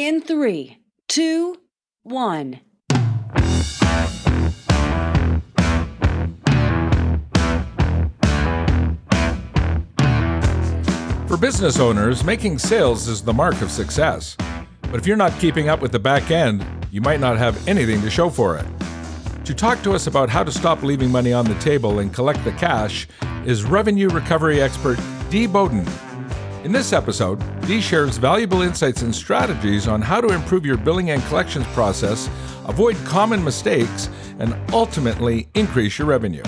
In three, two, one. For business owners, making sales is the mark of success. But if you're not keeping up with the back end, you might not have anything to show for it. To talk to us about how to stop leaving money on the table and collect the cash is revenue recovery expert Dee Bowden. In this episode, Dee shares valuable insights and strategies on how to improve your billing and collections process, avoid common mistakes, and ultimately increase your revenue.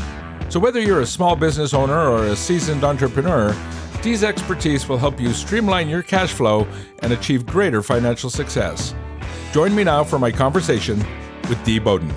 So, whether you're a small business owner or a seasoned entrepreneur, Dee's expertise will help you streamline your cash flow and achieve greater financial success. Join me now for my conversation with Dee Bowden.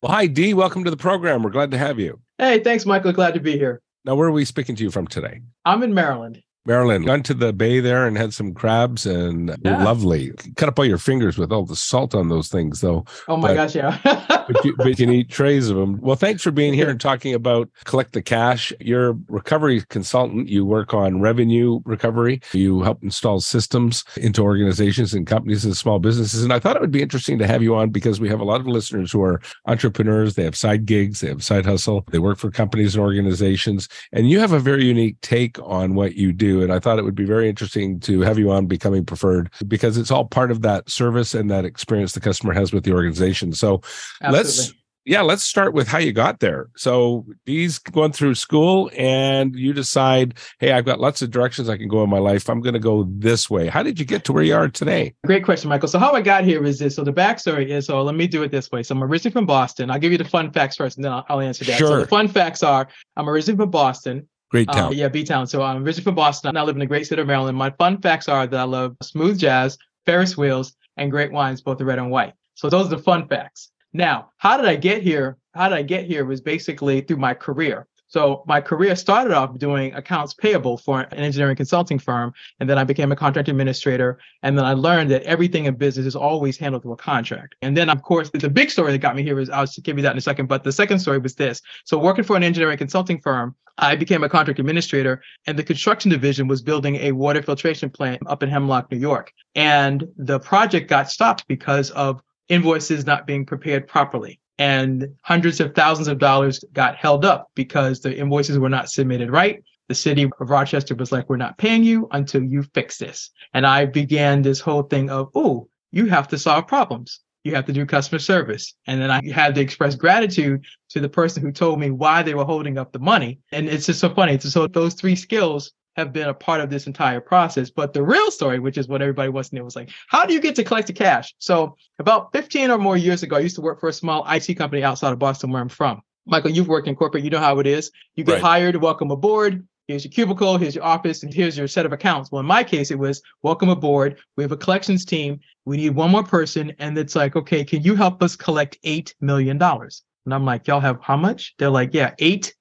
Well, hi, Dee. Welcome to the program. We're glad to have you. Hey, thanks, Michael. Glad to be here. Now, where are we speaking to you from today? I'm in Maryland. Maryland. Gone to the bay there and had some crabs and Yeah. lovely. Cut up all your fingers with all the salt on those things, though. Oh my But- gosh, yeah. but, you, but you can eat trays of them. Well, thanks for being here and talking about collect the cash. You're a recovery consultant. You work on revenue recovery. You help install systems into organizations and companies and small businesses. And I thought it would be interesting to have you on because we have a lot of listeners who are entrepreneurs. They have side gigs, they have side hustle, they work for companies and organizations. And you have a very unique take on what you do. And I thought it would be very interesting to have you on becoming preferred because it's all part of that service and that experience the customer has with the organization. So let's yeah let's start with how you got there so he's going through school and you decide hey i've got lots of directions i can go in my life i'm going to go this way how did you get to where you are today Great question, Michael. So how I got here is this. So the backstory is, so let me do it this way. So I'm originally from Boston. I'll give you the fun facts first, and then I'll, I'll answer that. So Sure. the fun facts are, I'm originally from Boston. Great Uh, town yeah, B Town. So I'm originally from Boston. and I live in the great state of Maryland. My fun facts are that I love smooth jazz, Ferris wheels, and great wines, both the red and white. So those are the fun facts. Now, how did I get here? How did I get here was basically through my career. So my career started off doing accounts payable for an engineering consulting firm, and then I became a contract administrator. And then I learned that everything in business is always handled through a contract. And then, of course, the big story that got me here is I'll give you that in a second. But the second story was this. So working for an engineering consulting firm, I became a contract administrator, and the construction division was building a water filtration plant up in Hemlock, New York. And the project got stopped because of invoices not being prepared properly. And hundreds of thousands of dollars got held up because the invoices were not submitted right. The city of Rochester was like, we're not paying you until you fix this. And I began this whole thing of, oh, you have to solve problems. You have to do customer service. And then I had to express gratitude to the person who told me why they were holding up the money. And it's just so funny. So those three skills have been a part of this entire process. But the real story, which is what everybody wants to know, was like, how do you get to collect the cash? So about 15 or more years ago, I used to work for a small IT company outside of Boston where I'm from. Michael, you've worked in corporate, you know how it is. You get Right. hired, welcome aboard. Here's your cubicle, here's your office, and here's your set of accounts. Well, in my case, it was welcome aboard. We have a collections team. We need one more person. And it's like, okay, can you help us collect $8 million? And I'm like, y'all have how much? They're like, yeah, $8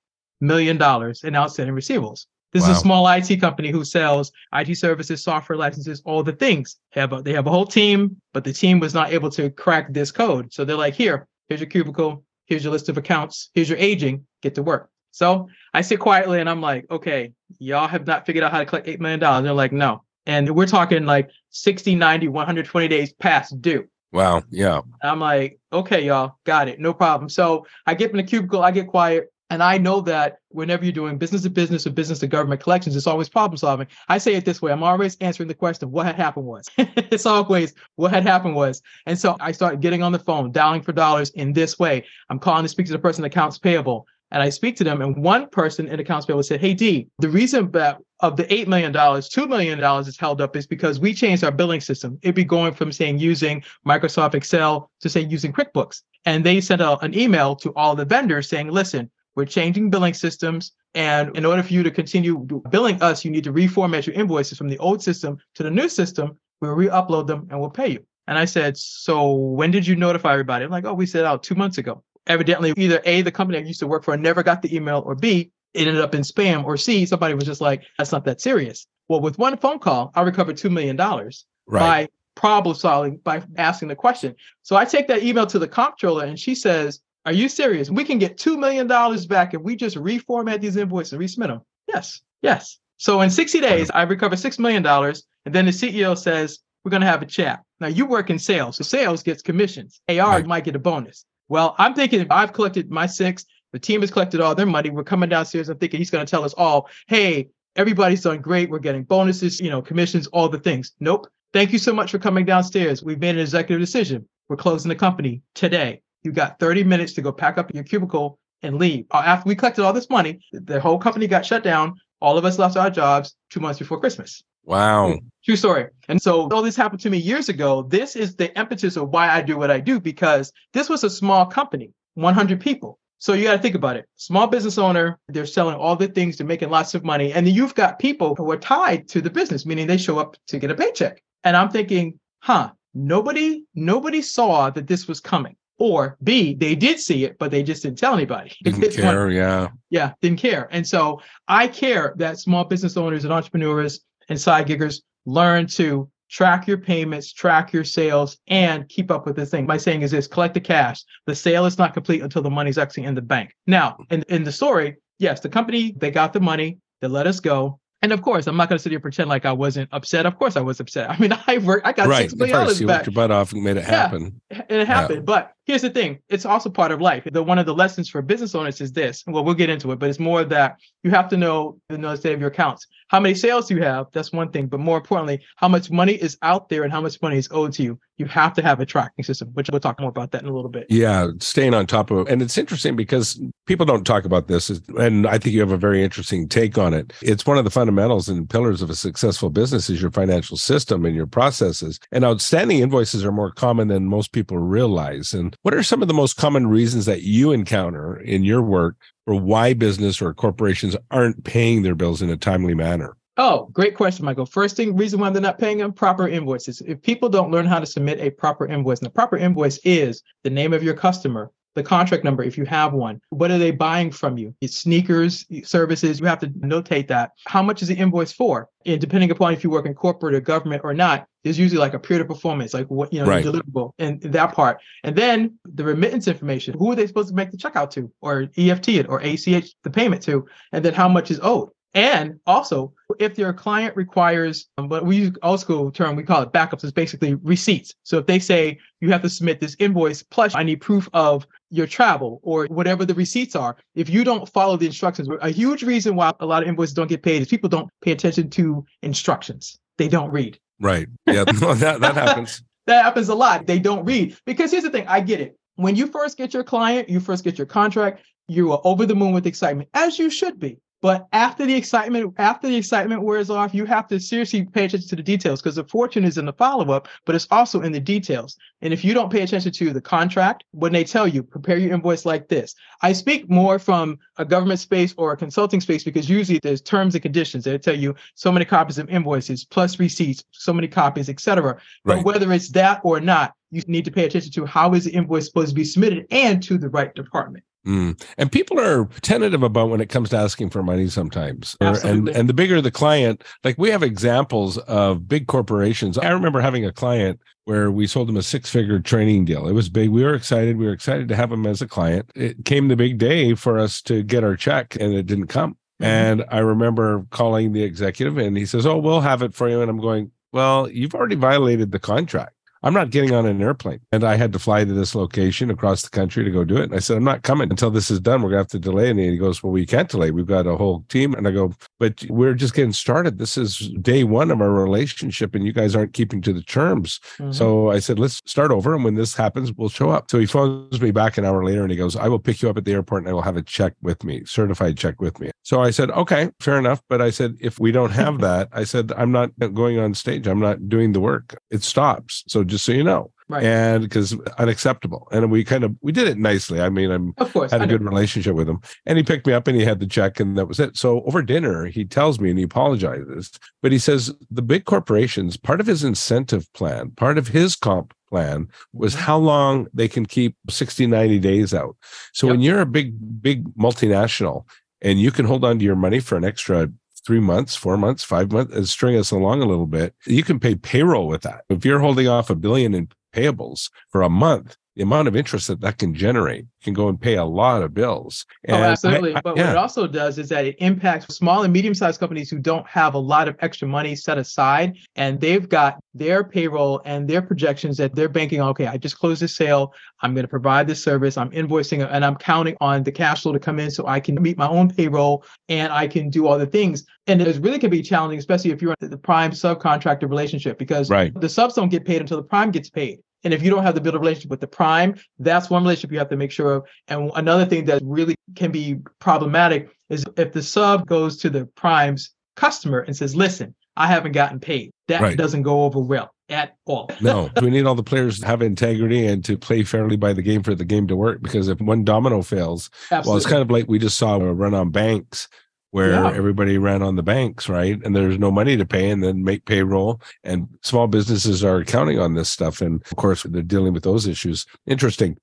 million in outstanding receivables. This is a small IT company who sells IT services, software licenses, all the things. They have a, they have a whole team, but the team was not able to crack this code. So they're like, here, here's your cubicle, here's your list of accounts, here's your aging, get to work. So I sit quietly and I'm like, okay, y'all have not figured out how to collect $8 million. They're like, no. And we're talking like 60, 90, 120 days past due. wow yeah I'm like, okay, y'all, got it, no problem. So I get in the cubicle, I get quiet, and I know that whenever you're doing business to business or business to government collections, it's always problem solving. I say it this way: I'm always answering the question, "What had happened was." it's always what had happened was, and so I start getting on the phone, dialing for dollars in this way. I'm calling to speak to the person accounts payable. And I speak to them, and one person in accounts payable said, Hey, Dee, the reason that of the $8 million, $2 million is held up is because we changed our billing system. It'd be going from saying using Microsoft Excel to say using QuickBooks. And they sent out an email to all the vendors saying, Listen, we're changing billing systems. And in order for you to continue billing us, you need to reformat your invoices from the old system to the new system. We'll re upload them and we'll pay you. And I said, So when did you notify everybody? I'm like, Oh, we sent out two months ago evidently either A, the company I used to work for never got the email, or B, it ended up in spam, or C, somebody was just like, that's not that serious. Well, with one phone call, I recovered $2 million right by problem solving, by asking the question. So I take that email to the comptroller and she says, Are you serious? We can get $2 million back if we just reformat these invoices and resubmit them. Yes, yes. So in 60 days, I recover $6 million. And then the CEO says, we're going to have a chat. Now you work in sales. So sales gets commissions. AR right. might get a bonus. Well, I'm thinking if I've collected my six. The team has collected all their money. We're coming downstairs. I'm thinking he's going to tell us all, hey, everybody's done great. We're getting bonuses, you know, commissions, all the things. Nope. Thank you so much for coming downstairs. We've made an executive decision. We're closing the company today. You got 30 minutes to go pack up your cubicle and leave. Uh, after we collected all this money, the whole company got shut down. All of us lost our jobs two months before Christmas. Wow. True story. And so all this happened to me years ago. This is the impetus of why I do what I do because this was a small company, 100 people. So you got to think about it. Small business owner, they're selling all the things, they're making lots of money. And then you've got people who are tied to the business, meaning they show up to get a paycheck. And I'm thinking, huh, nobody, nobody saw that this was coming. Or B, they did see it, but they just didn't tell anybody. Didn't care, yeah. Yeah, didn't care. And so I care that small business owners and entrepreneurs and side giggers learn to track your payments, track your sales, and keep up with the thing. My saying is this collect the cash. The sale is not complete until the money's actually in the bank. Now, in, in the story, yes, the company, they got the money, they let us go. And of course, I'm not going to sit here and pretend like I wasn't upset. Of course, I was upset. I mean, I worked, I got right. six million dollars back. You worked your butt off and made it happen. Yeah, it happened. Yeah. But here's the thing: it's also part of life. The one of the lessons for business owners is this. Well, we'll get into it, but it's more that you have to know the state of your accounts. How many sales you have? That's one thing. But more importantly, how much money is out there and how much money is owed to you. You have to have a tracking system, which we'll talk more about that in a little bit. Yeah, staying on top of it. And it's interesting because people don't talk about this, and I think you have a very interesting take on it. It's one of the fundamentals and pillars of a successful business is your financial system and your processes. And outstanding invoices are more common than most people realize. And what are some of the most common reasons that you encounter in your work for why business or corporations aren't paying their bills in a timely manner? Oh, great question, Michael. First thing, reason why they're not paying them, proper invoices. If people don't learn how to submit a proper invoice, and the proper invoice is the name of your customer, the contract number if you have one. What are they buying from you? It's sneakers, services. You have to notate that. How much is the invoice for? And depending upon if you work in corporate or government or not, there's usually like a period of performance, like what you know, right. deliverable and that part. And then the remittance information. Who are they supposed to make the check out to, or EFT it, or ACH the payment to, and then how much is owed. And also, if your client requires, what we use old school term, we call it backups, is basically receipts. So if they say you have to submit this invoice, plus I need proof of your travel or whatever the receipts are, if you don't follow the instructions, a huge reason why a lot of invoices don't get paid is people don't pay attention to instructions. They don't read. Right. Yeah, that, that happens. that happens a lot. They don't read. Because here's the thing I get it. When you first get your client, you first get your contract, you are over the moon with excitement, as you should be. But after the excitement, after the excitement wears off, you have to seriously pay attention to the details because the fortune is in the follow-up, but it's also in the details. And if you don't pay attention to the contract, when they tell you prepare your invoice like this, I speak more from a government space or a consulting space because usually there's terms and conditions. They tell you so many copies of invoices plus receipts, so many copies, etc. Right. But whether it's that or not, you need to pay attention to how is the invoice supposed to be submitted and to the right department. Mm. And people are tentative about when it comes to asking for money sometimes. And and the bigger the client, like we have examples of big corporations. I remember having a client where we sold him a six-figure training deal. It was big. We were excited. We were excited to have him as a client. It came the big day for us to get our check and it didn't come. Mm-hmm. And I remember calling the executive and he says, "Oh, we'll have it for you." And I'm going, "Well, you've already violated the contract." I'm not getting on an airplane. And I had to fly to this location across the country to go do it. And I said, I'm not coming until this is done. We're going to have to delay. And he goes, Well, we can't delay. We've got a whole team. And I go, But we're just getting started. This is day one of our relationship, and you guys aren't keeping to the terms. Mm-hmm. So I said, Let's start over. And when this happens, we'll show up. So he phones me back an hour later and he goes, I will pick you up at the airport and I will have a check with me, certified check with me. So I said, Okay, fair enough. But I said, If we don't have that, I said, I'm not going on stage. I'm not doing the work. It stops. So just so you know. Right. And because unacceptable. And we kind of we did it nicely. I mean, I'm of course had a good relationship with him. And he picked me up and he had the check and that was it. So over dinner, he tells me and he apologizes. But he says the big corporations, part of his incentive plan, part of his comp plan was mm-hmm. how long they can keep 60, 90 days out. So yep. when you're a big, big multinational and you can hold on to your money for an extra three months, four months, five months, and string us along a little bit, you can pay payroll with that. If you're holding off a billion in payables for a month, the amount of interest that that can generate can go and pay a lot of bills. oh, And absolutely. I- I- but yeah. what it also does is that it impacts small and medium sized companies who don't have a lot of extra money set aside and they've got their payroll and their projections that they're banking on. Okay, I just closed this sale. I'm going to provide this service. I'm invoicing and I'm counting on the cash flow to come in so I can meet my own payroll and I can do all the things. And it really can be challenging, especially if you're in the prime subcontractor relationship, because Right. the subs don't get paid until the prime gets paid. And if you don't have the build a relationship with the prime, that's one relationship you have to make sure of. And another thing that really can be problematic is if the sub goes to the prime's customer and says, listen, I haven't gotten paid. That Right. doesn't go over well at all. no, we need all the players to have integrity and to play fairly by the game for the game to work. Because if one domino fails, well, it's kind of like we just saw a run on banks where Yeah. everybody ran on the banks, right? And there's no money to pay and then make payroll. And small businesses are counting on this stuff. And of course, they're dealing with those issues. Interesting.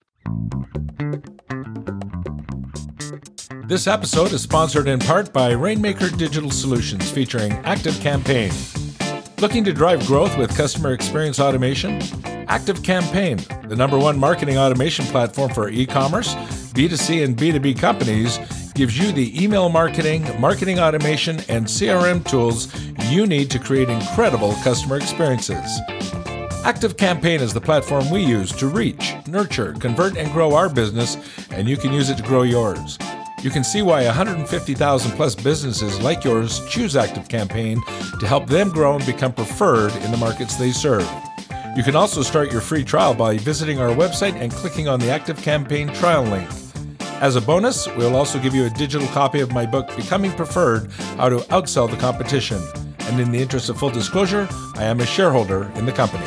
This episode is sponsored in part by Rainmaker Digital Solutions featuring Active Campaign. Looking to drive growth with customer experience automation? Active Campaign, the number one marketing automation platform for e commerce, B2C, and B2B companies, gives you the email marketing, marketing automation, and CRM tools you need to create incredible customer experiences. ActiveCampaign is the platform we use to reach, nurture, convert, and grow our business, and you can use it to grow yours. You can see why 150,000 plus businesses like yours choose ActiveCampaign to help them grow and become preferred in the markets they serve. You can also start your free trial by visiting our website and clicking on the ActiveCampaign trial link. As a bonus, we'll also give you a digital copy of my book, Becoming Preferred How to Outsell the Competition. And in the interest of full disclosure, I am a shareholder in the company.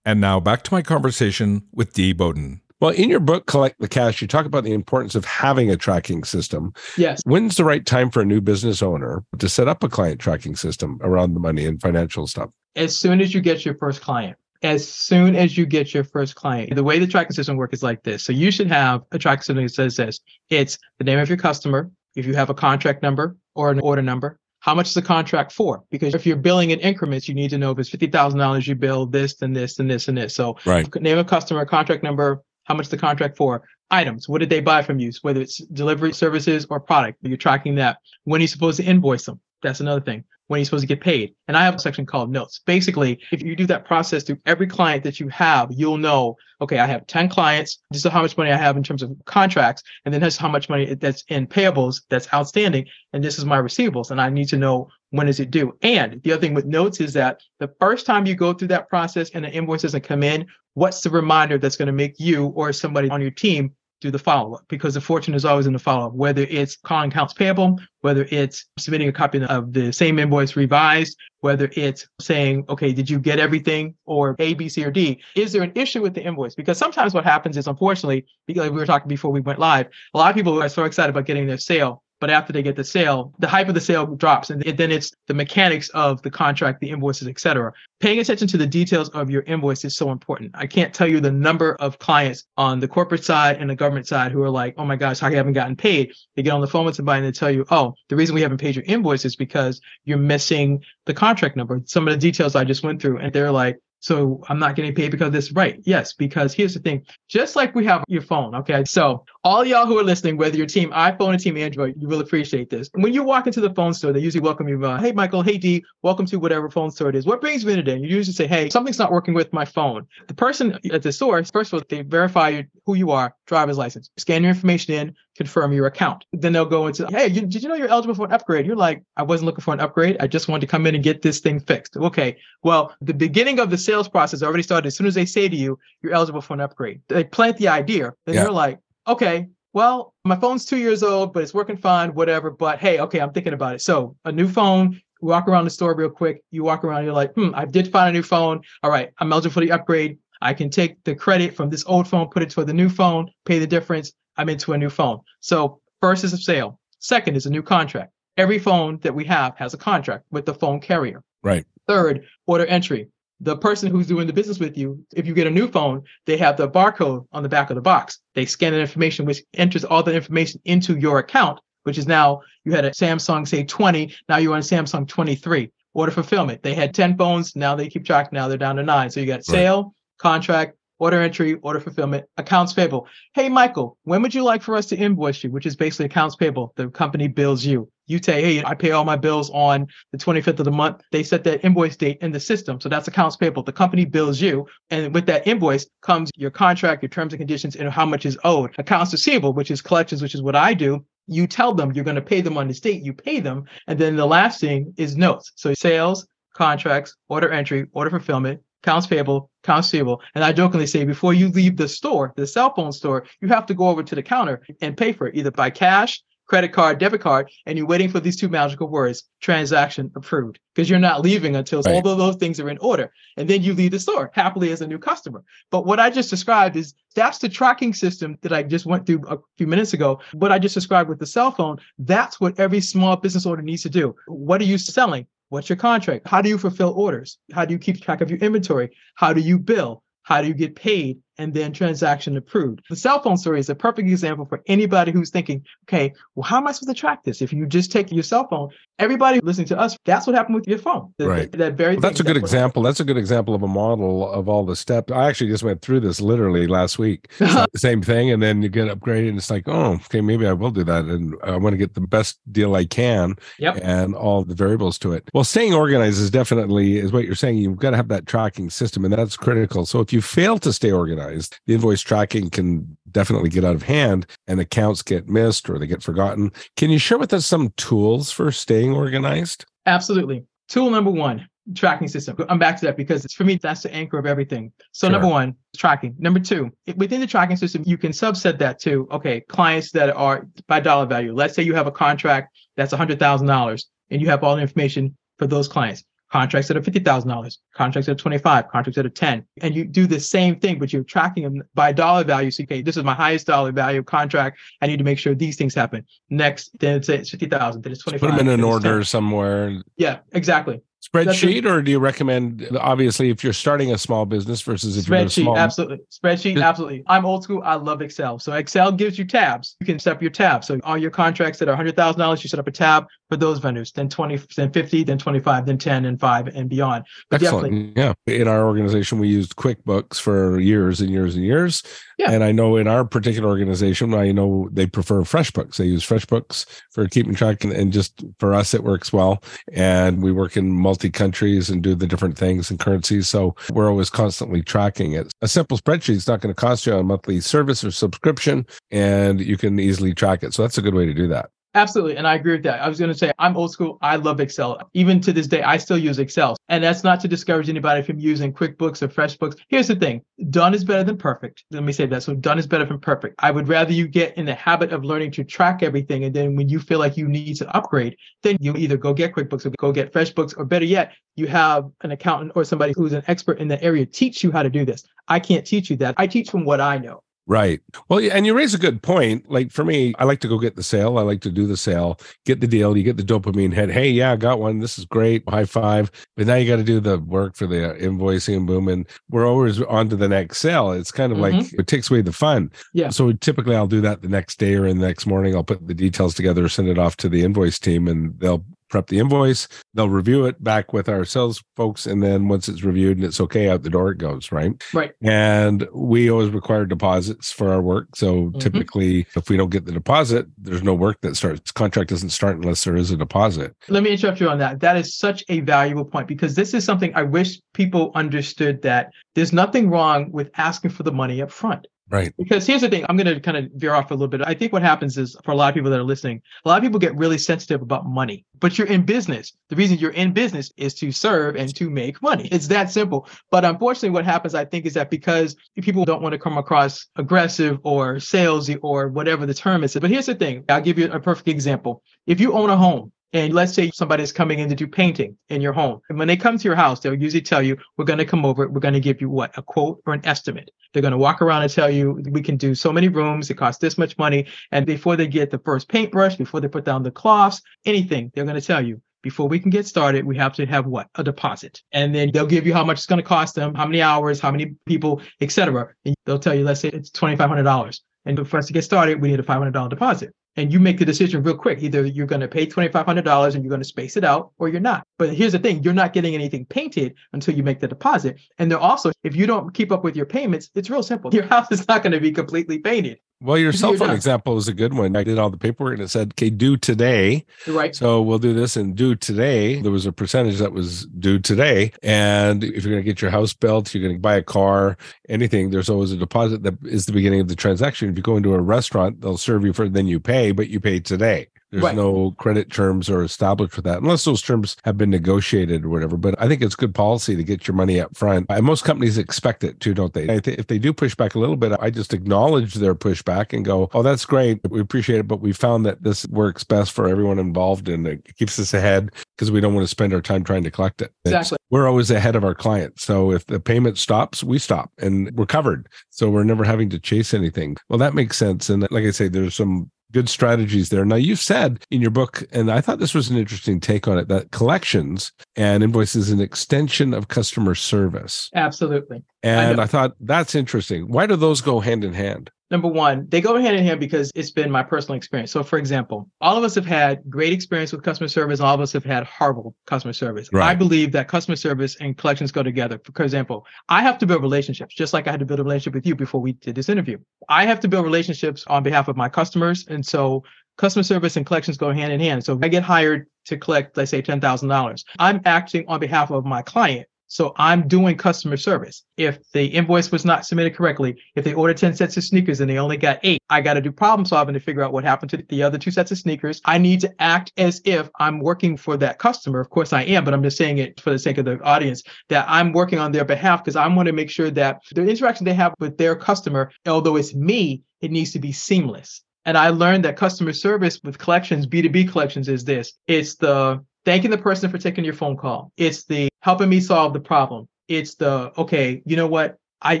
And now back to my conversation with Dee Bowden. Well, in your book, Collect the Cash, you talk about the importance of having a tracking system. yes. When's the right time for a new business owner to set up a client tracking system around the money and financial stuff? As soon as you get your first client. As soon as you get your first client. The way the tracking system works is like this. So you should have a tracking system that says this. It's the name of your customer, if you have a contract number or an order number, how much is the contract for? Because if you're billing in increments, you need to know if it's fifty thousand dollars you bill this and this and this and this. So Right. name of customer, contract number, how much the contract for, items, what did they buy from you, whether it's delivery services or product. You're tracking that. When are you supposed to invoice them? That's another thing. When are supposed to get paid? And I have a section called notes. Basically, if you do that process through every client that you have, you'll know, okay, I have 10 clients. This is how much money I have in terms of contracts. And then this is how much money that's in payables that's outstanding. And this is my receivables. And I need to know when is it due. And the other thing with notes is that the first time you go through that process and the invoice doesn't come in, what's the reminder that's going to make you or somebody on your team do the follow up? Because the fortune is always in the follow up, whether it's calling accounts payable, whether it's submitting a copy of the same invoice revised, whether it's saying, okay, did you get everything or A, B, C, or D? Is there an issue with the invoice? Because sometimes what happens is, unfortunately, because we were talking before we went live, a lot of people are so excited about getting their sale. But after they get the sale, the hype of the sale drops, and then it's the mechanics of the contract, the invoices, et cetera. Paying attention to the details of your invoice is so important. I can't tell you the number of clients on the corporate side and the government side who are like, "Oh my gosh, I haven't gotten paid." They get on the phone with somebody and they tell you, "Oh, the reason we haven't paid your invoice is because you're missing the contract number." Some of the details I just went through, and they're like, so I'm not getting paid because of this. Right. Yes. Because here's the thing. Just like we have your phone. Okay. So all y'all who are listening, whether you're team iPhone or team Android, you will appreciate this. When you walk into the phone store, they usually welcome you. Uh, hey, Michael. Hey, Dee. Welcome to whatever phone store it is. What brings in today? You usually say, Hey, something's not working with my phone. The person at the store, first of all, they verify who you are, driver's license, scan your information in, confirm your account. Then they'll go into, Hey, you, did you know you're eligible for an upgrade? You're like, I wasn't looking for an upgrade. I just wanted to come in and get this thing fixed. Okay. Well, the beginning of the sales process already started. As soon as they say to you, you're eligible for an upgrade, they plant the idea. Then Yeah. you're like, okay, well, my phone's two years old, but it's working fine, whatever. But hey, okay, I'm thinking about it. So a new phone, walk around the store real quick. You walk around, you're like, hmm, I did find a new phone. All right, I'm eligible for the upgrade. I can take the credit from this old phone, put it toward the new phone, pay the difference. I'm into a new phone. So first is a sale. Second is a new contract. Every phone that we have has a contract with the phone carrier. Right. Third, order entry. The person who's doing the business with you, if you get a new phone, they have the barcode on the back of the box. They scan the information, which enters all the information into your account, which is now you had a Samsung, say 20, now you're on Samsung 23. Order fulfillment. They had 10 phones, now they keep track, now they're down to nine. So you got sale, contract, order entry, order fulfillment, accounts payable. Hey, Michael, when would you like for us to invoice you? Which is basically accounts payable. The company bills you. You say, hey, I pay all my bills on the 25th of the month. They set that invoice date in the system. So that's accounts payable. The company bills you. And with that invoice comes your contract, your terms and conditions, and how much is owed. Accounts receivable, which is collections, which is what I do. You tell them you're going to pay them on this date. You pay them. And then the last thing is notes. So sales, contracts, order entry, order fulfillment, accounts payable, accounts receivable. And I jokingly say before you leave the store, the cell phone store, you have to go over to the counter and pay for it either by cash, credit card, debit card, and you're waiting for these two magical words, transaction approved, because you're not leaving until Right. all of those things are in order. And then you leave the store happily as a new customer. But what I just described is that's the tracking system that I just went through a few minutes ago. What I just described with the cell phone, that's what every small business owner needs to do. What are you selling? What's your contract? How do you fulfill orders? How do you keep track of your inventory? How do you bill? How do you get paid? And then transaction approved. The cell phone story is a perfect example for anybody who's thinking, okay, well, how am I supposed to track this? If you just take your cell phone, everybody listening to us, that's what happened with your phone. That- Right. That, very Well, that's a good example. That's a good example of a model of all the steps. I actually just went through this literally last week. Same thing, and then you get upgraded, and it's like, oh, okay, maybe I will do that, and I want to get the best deal I can, Yep. and all the variables to it. Well, staying organized is definitely is what you're saying. You've got to have that tracking system, and that's critical. So if you fail to stay organized, the invoice tracking can definitely get out of hand, and accounts get missed or they get forgotten. Can you share with us some tools for staying organized? Absolutely. Tool number one, tracking system. I'm back to that because it's, for me, that's the anchor of everything. So Sure. number one, tracking. Number two, within the tracking system, you can subset that to, okay, clients that are by dollar value. Let's say you have a contract that's $100,000 and you have all the information for those clients. Contracts that are $50,000, contracts that are 25, contracts that are 10. And you do the same thing, but you're tracking them by dollar value. So, okay, this is my highest dollar value contract. I need to make sure these things happen. Next, then it's, it's 50,000, then it's 25. Put them in an it's 10. order somewhere. Yeah, exactly. Spreadsheet, or do you recommend obviously if you're starting a small business versus if you're a Spreadsheet, small absolutely. Spreadsheet, Just- absolutely. I'm old school. I love Excel. So Excel gives you tabs. You can set up your tabs. So all your contracts that are hundred thousand dollars, you set up a tab for those vendors. Then twenty, then fifty, then twenty-five, then ten, and five, and beyond. But Excellent. Yeah. In our organization, we used QuickBooks for years and years and years. And I know in our particular organization, I know they prefer FreshBooks. They use FreshBooks for keeping track. And, and just for us, it works well. And we work in multi countries and do the different things and currencies. So we're always constantly tracking it. A simple spreadsheet is not going to cost you a monthly service or subscription, and you can easily track it. So that's a good way to do that. Absolutely. And I agree with that. I was going to say, I'm old school. I love Excel. Even to this day, I still use Excel. And that's not to discourage anybody from using QuickBooks or FreshBooks. Here's the thing done is better than perfect. Let me say that. So, done is better than perfect. I would rather you get in the habit of learning to track everything. And then when you feel like you need to upgrade, then you either go get QuickBooks or go get FreshBooks, or better yet, you have an accountant or somebody who's an expert in the area teach you how to do this. I can't teach you that. I teach from what I know. Right. Well, and you raise a good point. Like for me, I like to go get the sale. I like to do the sale, get the deal. You get the dopamine hit. Hey, yeah, I got one. This is great. High five. But now you got to do the work for the uh, invoicing and boom. And we're always on to the next sale. It's kind of like mm-hmm. it takes away the fun. Yeah. So typically I'll do that the next day or in the next morning. I'll put the details together, send it off to the invoice team, and they'll prep the invoice. They'll review it back with our sales folks. And then once it's reviewed and it's okay, out the door it goes. Right. Right. And we always require deposits for our work. So Mhm. typically, if we don't get the deposit, there's no work that starts. Contract doesn't start unless there is a deposit. Let me interrupt you on that. That is such a valuable point because this is something I wish people understood that there's nothing wrong with asking for the money up front. Right. Because here's the thing, I'm going to kind of veer off a little bit. I think what happens is for a lot of people that are listening, a lot of people get really sensitive about money, but you're in business. The reason you're in business is to serve and to make money. It's that simple. But unfortunately, what happens, I think, is that because people don't want to come across aggressive or salesy or whatever the term is. But here's the thing I'll give you a perfect example. If you own a home, and let's say somebody is coming in to do painting in your home. And when they come to your house, they'll usually tell you, we're going to come over, we're going to give you what? A quote or an estimate. They're going to walk around and tell you, we can do so many rooms, it costs this much money. And before they get the first paintbrush, before they put down the cloths, anything, they're going to tell you, before we can get started, we have to have what? A deposit. And then they'll give you how much it's going to cost them, how many hours, how many people, etc. And they'll tell you, let's say it's $2,500. And for us to get started, we need a $500 deposit. And you make the decision real quick. Either you're going to pay $2,500 and you're going to space it out or you're not. But here's the thing you're not getting anything painted until you make the deposit. And they're also, if you don't keep up with your payments, it's real simple. Your house is not going to be completely painted. Well, your cell phone example is a good one. I did all the paperwork and it said, okay, due today. Right. So we'll do this and due today. There was a percentage that was due today. And if you're going to get your house built, you're going to buy a car, anything, there's always a deposit that is the beginning of the transaction. If you go into a restaurant, they'll serve you for then you pay, but you pay today. There's Right. no credit terms are established for that unless those terms have been negotiated or whatever. But I think it's good policy to get your money up front. And most companies expect it too, don't they? I think if they do push back a little bit, I just acknowledge their pushback and go, oh, that's great. We appreciate it. But we found that this works best for everyone involved and it keeps us ahead because we don't want to spend our time trying to collect it. It's- Exactly. we're always ahead of our clients. So if the payment stops, we stop and we're covered. So we're never having to chase anything. Well, that makes sense. And like I say, there's some good strategies there. Now, you've said in your book, and I thought this was an interesting take on it, that collections and invoices an extension of customer service. Absolutely. And know. I, thought that's interesting. Why do those go hand in hand? Number one, they go hand in hand because it's been my personal experience. So, for example, all of us have had great experience with customer service. All of us have had horrible customer service. Right. I believe that customer service and collections go together. For example, I have to build relationships, just like I had to build a relationship with you before we did this interview. I have to build relationships on behalf of my customers. And so, customer service and collections go hand in hand. So, if I get hired to collect, let's say, $10,000, I'm acting on behalf of my client. So I'm doing customer service. If the invoice was not submitted correctly, if they ordered 10 sets of sneakers and they only got eight, I got to do problem solving to figure out what happened to the other two sets of sneakers. I need to act as if I'm working for that customer. Of course I am, but I'm just saying it for the sake of the audience that I'm working on their behalf because I want to make sure that the interaction they have with their customer, although it's me, it needs to be seamless. And I learned that customer service with collections, B2B collections is this. It's the thanking the person for taking your phone call. It's the helping me solve the problem. It's the, okay, you know what? I,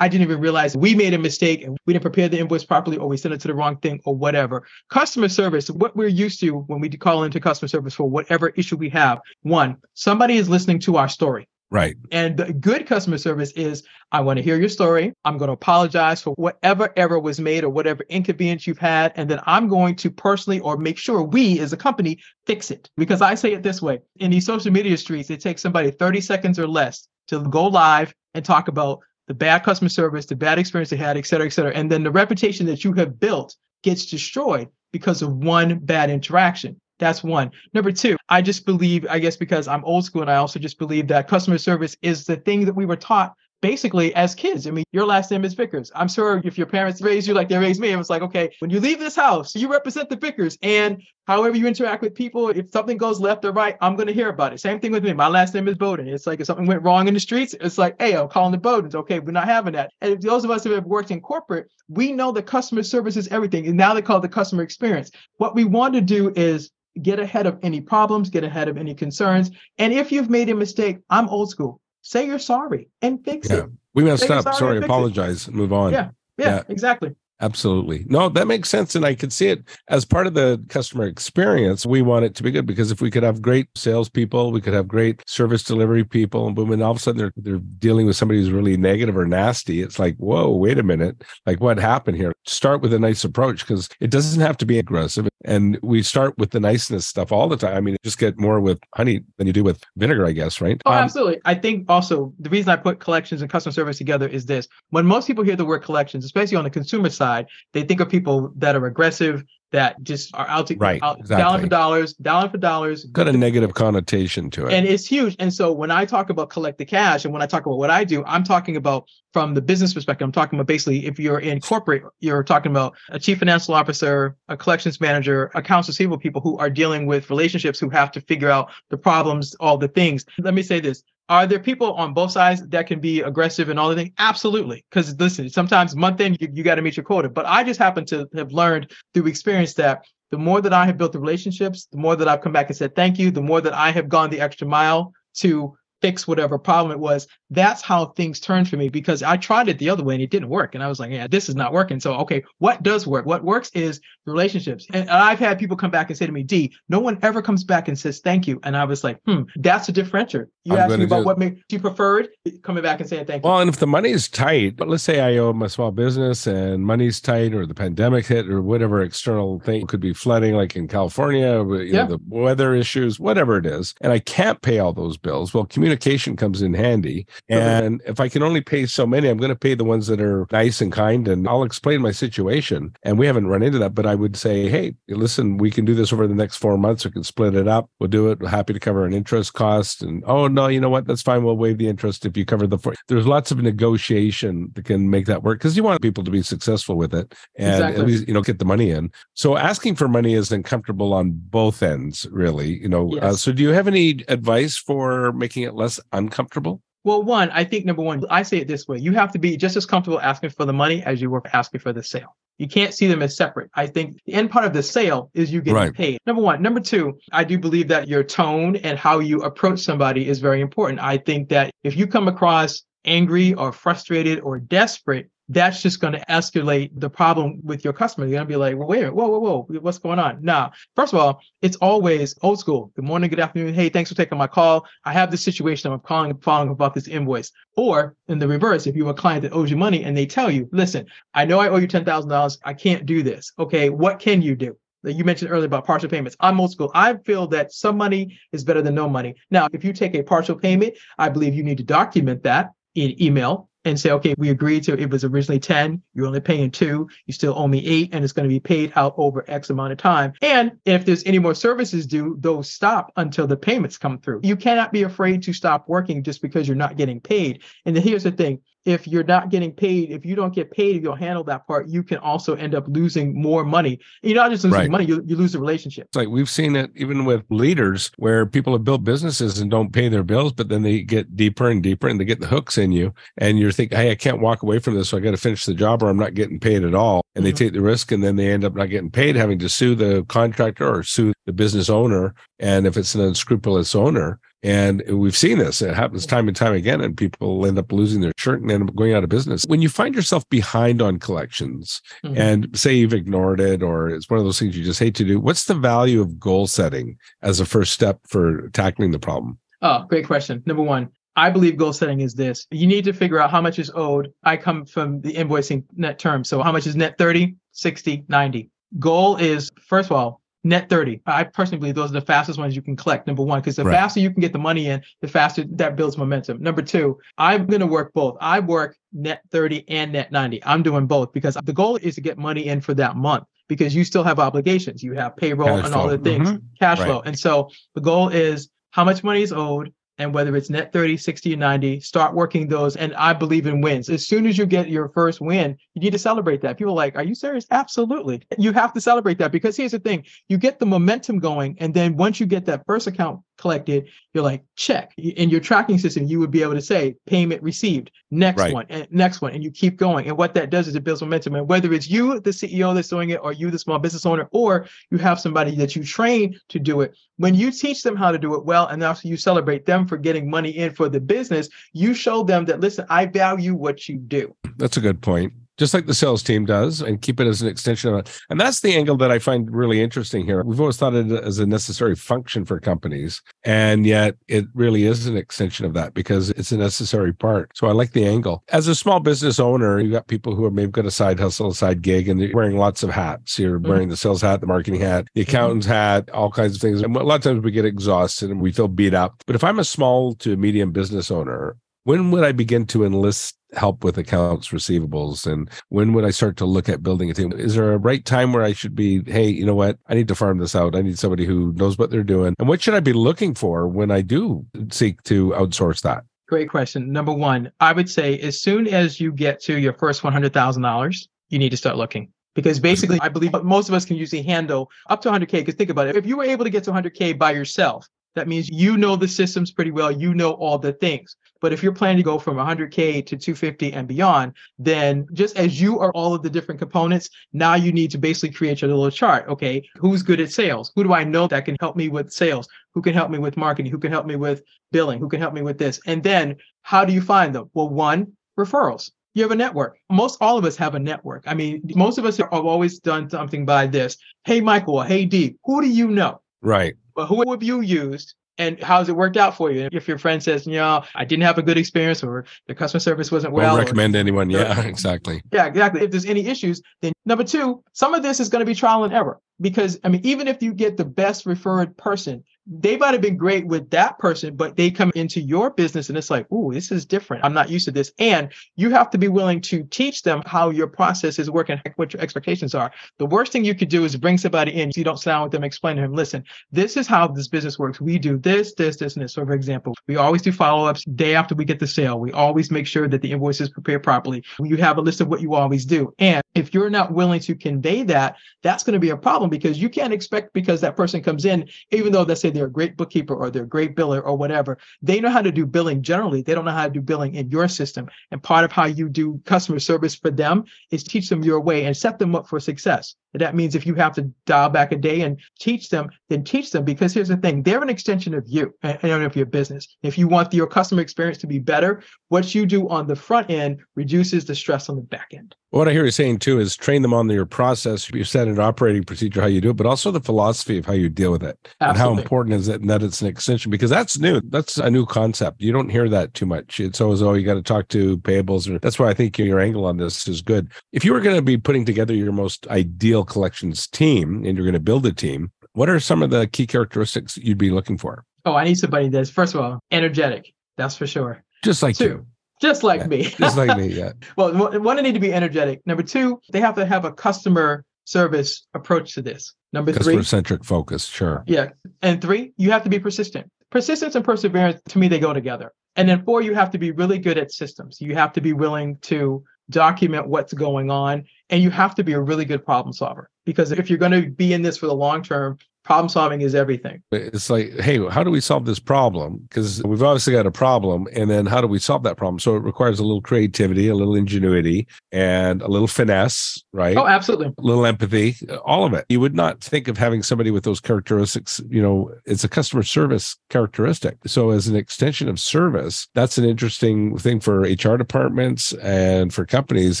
I didn't even realize we made a mistake and we didn't prepare the invoice properly or we sent it to the wrong thing or whatever. Customer service, what we're used to when we call into customer service for whatever issue we have. One, somebody is listening to our story. Right. And the good customer service is I want to hear your story. I'm going to apologize for whatever error was made or whatever inconvenience you've had. And then I'm going to personally or make sure we as a company fix it. Because I say it this way in these social media streets, it takes somebody 30 seconds or less to go live and talk about the bad customer service, the bad experience they had, et cetera, et cetera. And then the reputation that you have built gets destroyed because of one bad interaction. That's one. Number two, I just believe, I guess because I'm old school and I also just believe that customer service is the thing that we were taught basically as kids. I mean, your last name is Vickers. I'm sure if your parents raised you like they raised me, it was like, okay, when you leave this house, you represent the Vickers. And however you interact with people, if something goes left or right, I'm going to hear about it. Same thing with me. My last name is Bowden. It's like if something went wrong in the streets, it's like, hey, I'm calling the Bowdens. Okay, we're not having that. And those of us who have worked in corporate, we know that customer service is everything. And now they call it the customer experience. What we want to do is get ahead of any problems, get ahead of any concerns. And if you've made a mistake, I'm old school. Say you're sorry and fix Yeah. it. We messed a up. sorry Sorry, apologize, move on. Yeah. Yeah, Yeah. exactly. Absolutely. No, that makes sense. And I could see it as part of the customer experience. We want it to be good because if we could have great salespeople, we could have great service delivery people, and boom, and all of a sudden they're they're dealing with somebody who's really negative or nasty. It's like, whoa, wait a minute. Like what happened here? Start with a nice approach because it doesn't have to be aggressive. And we start with the niceness stuff all the time. I mean, just get more with honey than you do with vinegar, I guess, right? Oh, Um, absolutely. I think also the reason I put collections and customer service together is this. When most people hear the word collections, especially on the consumer side, they think of people that are aggressive, that just are out to Right, out, exactly. dollar for dollars, dollar for dollars. got a negative connotation to it. And it's huge. And so when I talk about collect the cash and when I talk about what I do, I'm talking about from the business perspective. I'm talking about basically if you're in corporate, you're talking about a chief financial officer, a collections manager, accounts receivable people who are dealing with relationships who have to figure out the problems, all the things. Let me say this. Are there people on both sides that can be aggressive and all the things? Absolutely. Because listen, sometimes month end, you, you got to meet your quota. But I just happen to have learned through experience that the more that I have built the relationships, the more that I've come back and said thank you, the more that I have gone the extra mile to fix whatever problem it was. That's how things turned for me because I tried it the other way and it didn't work. And I was like, yeah, this is not working. So, okay, what does work? What works is relationships. And I've had people come back and say to me, Dee, no one ever comes back and says thank you. And I was like, hmm, that's a differentiator. You I'm asked me about what made you preferred, coming back and saying thank you. Well, and if the money is tight, but let's say I owe my small business and money's tight or the pandemic hit or whatever external thing could be flooding like in California, you Yeah. know, the weather issues, whatever it is, and I can't pay all those bills. Well, communication comes in handy. And if I can only pay so many, I'm going to pay the ones that are nice and kind and I'll explain my situation. And we haven't run into that, but I would say, hey, listen, we can do this over the next four months. We can split it up. We'll do it. We're happy to cover an interest cost. And oh, no, you know what? That's fine. We'll waive the interest if you cover the four. There's lots of negotiation that can make that work because you want people to be successful with it and Exactly. at least, you know, get the money in. So asking for money is uncomfortable on both ends, really. You know, uh, so do you have any advice for making it less uncomfortable? Well, one, I think number one, I say it this way: you have to be just as comfortable asking for the money as you were asking for the sale. You can't see them as separate. I think the end part of the sale is you getting Right. paid. Number one. Number two, I do believe that your tone and how you approach somebody is very important. I think that if you come across angry or frustrated or desperate, that's just going to escalate the problem with your customer. You're going to be like, well, wait a minute, whoa, whoa, whoa, what's going on? Now, first of all, it's always old school. Good morning, good afternoon. Hey, thanks for taking my call. I have this situation. I'm calling following about this invoice. Or in the reverse, if you're a client that owes you money and they tell you, listen, I know I owe you $10,000. I can't do this. Okay, what can you do? You mentioned earlier about partial payments. I'm old school. I feel that some money is better than no money. Now, if you take a partial payment, I believe you need to document that in email and say, okay, we agreed to it was originally 10, you're only paying two, you still owe me eight, and it's going to be paid out over X amount of time. And if there's any more services due, those stop until the payments come through. You cannot be afraid to stop working just because you're not getting paid. And then here's the thing if you're not getting paid, if you don't get paid, if you don't handle that part, you can also end up losing more money. You're not just losing Right. money, you, you lose the relationship. It's like we've seen it even with leaders where people have built businesses and don't pay their bills, but then they get deeper and deeper and they get the hooks in you. And you're thinking, hey, I can't walk away from this. So I got to finish the job or I'm not getting paid at all. And they Mhm. take the risk and then they end up not getting paid, having to sue the contractor or sue the business owner. And if it's an unscrupulous owner, and we've seen this, it happens time and time again, and people end up losing their shirt and end up going out of business. When you find yourself behind on collections, Mhm. and say you've ignored it or it's one of those things you just hate to do what's the value of goal setting as a first step for tackling the problem Oh, great question. Number one, I believe goal setting is this. You need to figure out how much is owed. I come from the invoicing net term. So how much is net 30, 60, 90? Goal is, first of all, net 30. I personally believe those are the fastest ones you can collect. Number one, because the Right. faster you can get the money in, the faster that builds momentum. Number two, I'm going to work both. I work net 30 and net 90. I'm doing both because the goal is to get money in for that month because you still have obligations. You have payroll Cash and all the things, Mhm. cash Right. flow. And so the goal is how much money is owed and whether it's net 30, 60, or 90, start working those. And I believe in wins. As soon as you get your first win, you need to celebrate that. People are like, Are you serious? Absolutely. You have to celebrate that because here's the thing you get the momentum going. And then once you get that first account collected, you're like, check. In your tracking system, you would be able to say payment received, next Right. one, and next one. And you keep going. And what that does is it builds momentum. And whether it's you, the CEO that's doing it, or you, the small business owner, or you have somebody that you train to do it, when you teach them how to do it well and after you celebrate them for getting money in for the business, you show them that, listen, I value what you do. that's a good point just like the sales team does and keep it as an extension of it and that's the angle that i find really interesting here. We've always thought it as a necessary function for companies and yet it really is an extension of that because it's a necessary part. So i like the angle. As a small business owner you've got people who have maybe got a side hustle a side gig and they're wearing lots of hats. You're Mhm. wearing the sales hat the marketing hat the accountant's hat all kinds of things. And a lot of times we get exhausted and we feel beat up. But if i'm a small to medium business owner when would I begin to enlist help with accounts receivables? And when would I start to look at building a team? Is there a right time where I should be, hey, you know what? I need to farm this out. I need somebody who knows what they're doing. And what should I be looking for when I do seek to outsource that? Great question. Number one, I would say as soon as you get to your first $100,000, you need to start looking. Because basically, I believe most of us can usually handle up to 100K. Because think about it. If you were able to get to 100K by yourself, That means you know the systems pretty well. You know all the things. But if you're planning to go from 100K to 250 and beyond, then just as you are all of the different components, now you need to basically create your little chart. Okay, who's good at sales? Who do I know that can help me with sales? Who can help me with marketing? Who can help me with billing? Who can help me with this? And then how do you find them? Well, one, referrals you have a network. Most all of us have a network. I mean, most of us have always done something by this. Hey, Michael, hey, Dee, who do you know? Right. But who have you used? And how's it worked out for you? If your friend says, you know, I didn't have a good experience or the customer service wasn't well. Won't recommend or, anyone. Yeah, exactly. Yeah, exactly. If there's any issues, then number two, some of this is going to be trial and error. Because I mean, even if you get the best referred person, they might have been great with that person, but they come into your business and it's like, ooh, this is different. I'm not used to this. And you have to be willing to teach them how your process is working, what your expectations are. The worst thing you could do is bring somebody in. You don't sit down with them, explain to them, listen, this is how this business works. We do this, this, this, and this. So for example, we always do follow-ups day after we get the sale. We always make sure that the invoice is prepared properly. You have a list of what you always do. And if you're not willing to convey that, that's going to be a problem because you can't expect because that person comes in, even though they say they're a great bookkeeper or they're a great biller or whatever, they know how to do billing generally. They don't know how to do billing in your system. And part of how you do customer service for them is teach them your way and set them up for success. And that means if you have to dial back a day and teach them, then teach them because here's the thing, they're an extension of you and of your business. If you want your customer experience to be better, what you do on the front end reduces the stress on the back end. What I hear you saying too is train them on your process, you set an operating procedure, how you do it, but also the philosophy of how you deal with it Absolutely. and how important is it and that it's an extension because that's new. That's a new concept. You don't hear that too much. It's always, oh, you got to talk to payables. Or, that's why I think your angle on this is good. If you were going to be putting together your most ideal collections team and you're going to build a team, what are some of the key characteristics you'd be looking for? Oh, I need somebody that's, first of all, energetic. That's for sure. Just like Two, you. Just like Yeah, me. Just like me. Yeah. well, one, one, they need to be energetic. Number two, they have to have a customer service approach to this. Number three, Customer centric focus. Sure. yeah. And three, you have to be persistent. Persistence and perseverance, to me, they go together. And then four, you have to be really good at systems. You have to be willing to document what's going on, and you have to be a really good problem solver. Because if you're going to be in this for the long term, problem solving is everything. It's like, hey, how do we solve this problem? Because we've obviously got a problem, and then how do we solve that problem? So it requires a little creativity, a little ingenuity, and a little finesse, right? Oh, absolutely. a little empathy, all of it. You would not think of having somebody with those characteristics. You know, it's a customer service characteristic. So, as an extension of service, that's an interesting thing for HR departments and for companies.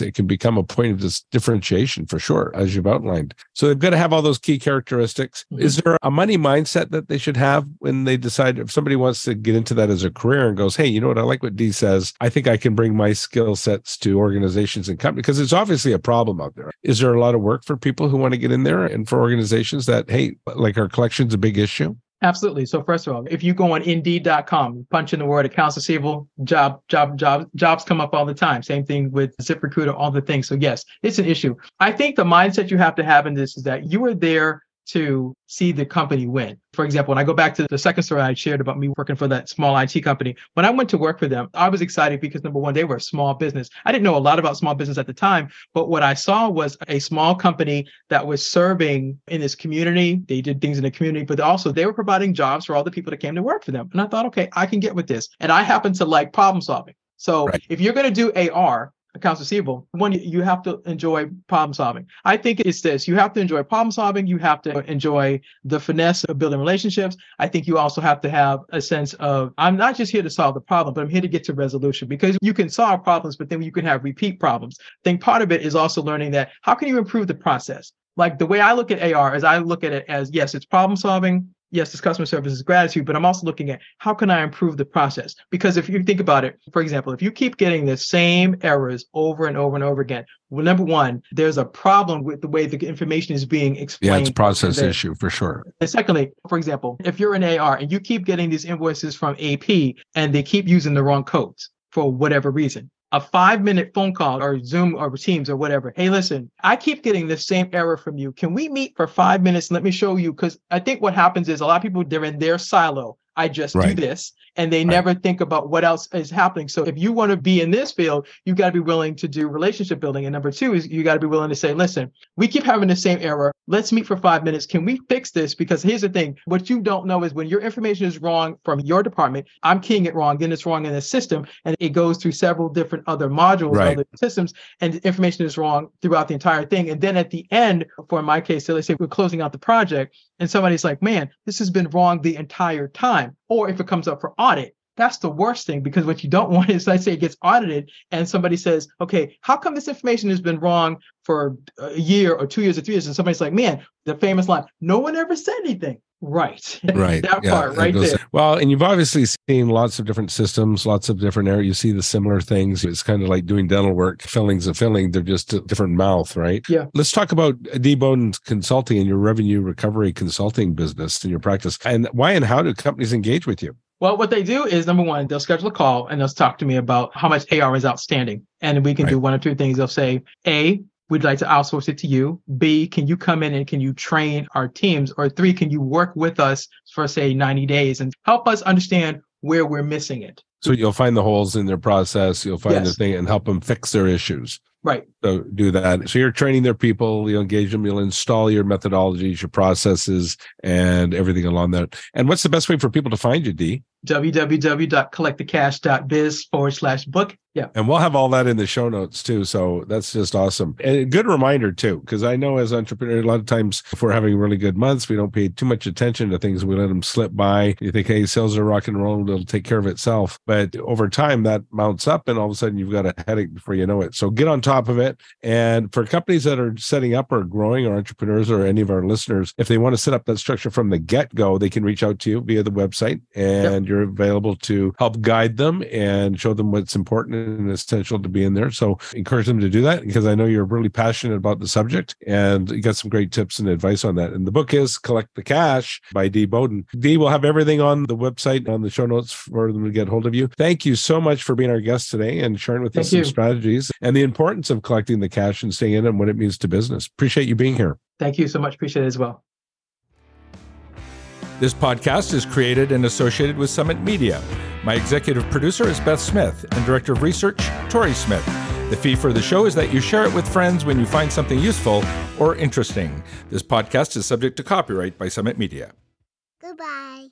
It can become a point of differentiation for sure, as you've outlined. So, they've got to have all those key characteristics. Mhm. Is there a money mindset that they should have when they decide if somebody wants to get into that as a career and goes, hey, you know what? I like what Dee says. I think I can bring my skill sets to organizations and companies because it's obviously a problem out there. Is there a lot of work for people who want to get in there and for organizations that, hey, like our collection's a big issue? Absolutely. So first of all, if you go on indeed.com, punch in the word accounts receivable, job, job, job, jobs come up all the time. Same thing with ZipRecruiter, all the things. So yes, it's an issue. I think the mindset you have to have in this is that you are there to see the company win. For example, when I go back to the second story I shared about me working for that small IT company, when I went to work for them, I was excited because number one, they were a small business. I didn't know a lot about small business at the time, but what I saw was a small company that was serving in this community. They did things in the community, but also they were providing jobs for all the people that came to work for them. And I thought, okay, I can get with this. And I happen to like problem solving. So Right. if you're going to do AR, accounts receivable, one, you have to enjoy problem solving. I think it's this you have to enjoy problem solving, you have to enjoy the finesse of building relationships. I think you also have to have a sense of, I'm not just here to solve the problem, but I'm here to get to resolution because you can solve problems, but then you can have repeat problems. I think part of it is also learning that how can you improve the process? Like the way I look at AR is I look at it as yes, it's problem solving, yes, this customer service is gratitude, but I'm also looking at how can I improve the process? Because if you think about it, for example, if you keep getting the same errors over and over and over again, well, number one, there's a problem with the way the information is being explained. Yeah, it's a process issue for sure. And secondly, for example, if you're an AR and you keep getting these invoices from AP and they keep using the wrong codes for whatever reason, a five minute phone call or Zoom or Teams or whatever. Hey, listen, I keep getting the same error from you. Can we meet for five minutes? And let me show you. Because I think what happens is a lot of people, they're in their silo. I just do this. And they never think about what else is happening. So if you want to be in this field, you got to be willing to do relationship building. And number two is you got to be willing to say, listen, we keep having the same error. Let's meet for five minutes. Can we fix this? Because here's the thing what you don't know is when your information is wrong from your department, I'm keying it wrong, then it's wrong in the system, and it goes through several different other modules, Right. other systems, and information is wrong throughout the entire thing. And then at the end, for my case, so let's say we're closing out the project, and somebody's like, man, this has been wrong the entire time. Or if it comes up for audit, that's the worst thing because what you don't want is, let's say it gets audited and somebody says, okay, how come this information has been wrong for a year or two years or three years? And somebody's like, man, the famous line, no one ever said anything. Right. Right. that yeah, part right goes- there. Well, and you've obviously seen lots of different systems, lots of different areas. You see the similar things. It's kind of like doing dental work. Fillings and filling, they're just a different mouth, right? Yeah. Let's talk about Dee Bowden consulting and your revenue recovery consulting business and your practice. And why and how do companies engage with you? Well, what they do is number one, they'll schedule a call and they'll talk to me about how much AR is outstanding. And we can do one or two things. They'll say, A, we'd like to outsource it to you. B, can you come in and can you train our teams? Or three, can you work with us for say 90 days and help us understand where we're missing it? So you'll find the holes in their process, you'll find the thing and help them fix their issues. Right. So do that. So you're training their people, you'll engage them, you'll install your methodologies, your processes, and everything along that. And what's the best way for people to find you, Dee? www.collectthecash.biz forward slash book. Yeah. And we'll have all that in the show notes too. So that's just awesome. And a good reminder too, because I know as entrepreneurs, a lot of times if we're having really good months, we don't pay too much attention to things. We let them slip by. You think, hey, sales are rock and roll, it'll take care of itself. But over time, that mounts up, and all of a sudden, you've got a headache before you know it. So get on top of it. And for companies that are setting up or growing, or entrepreneurs, or any of our listeners, if they want to set up that structure from the get go, they can reach out to you via the website, and you're available to help guide them and show them what's important and essential to be in there. So encourage them to do that because I know you're really passionate about the subject and you got some great tips and advice on that. And the book is Collect the Cash by Dee Bowden. Dee will have everything on the website on the show notes for them to get hold of you. Thank you so much for being our guest today and sharing with us Thank some strategies and the importance of collecting the cash and staying in it and what it means to business. Appreciate you being here. Thank you so much. Appreciate it as well. This podcast is created and associated with Summit Media. My executive producer is Beth Smith, and director of research, Tori Smith. The fee for the show is that you share it with friends when you find something useful or interesting. This podcast is subject to copyright by Summit Media. Goodbye.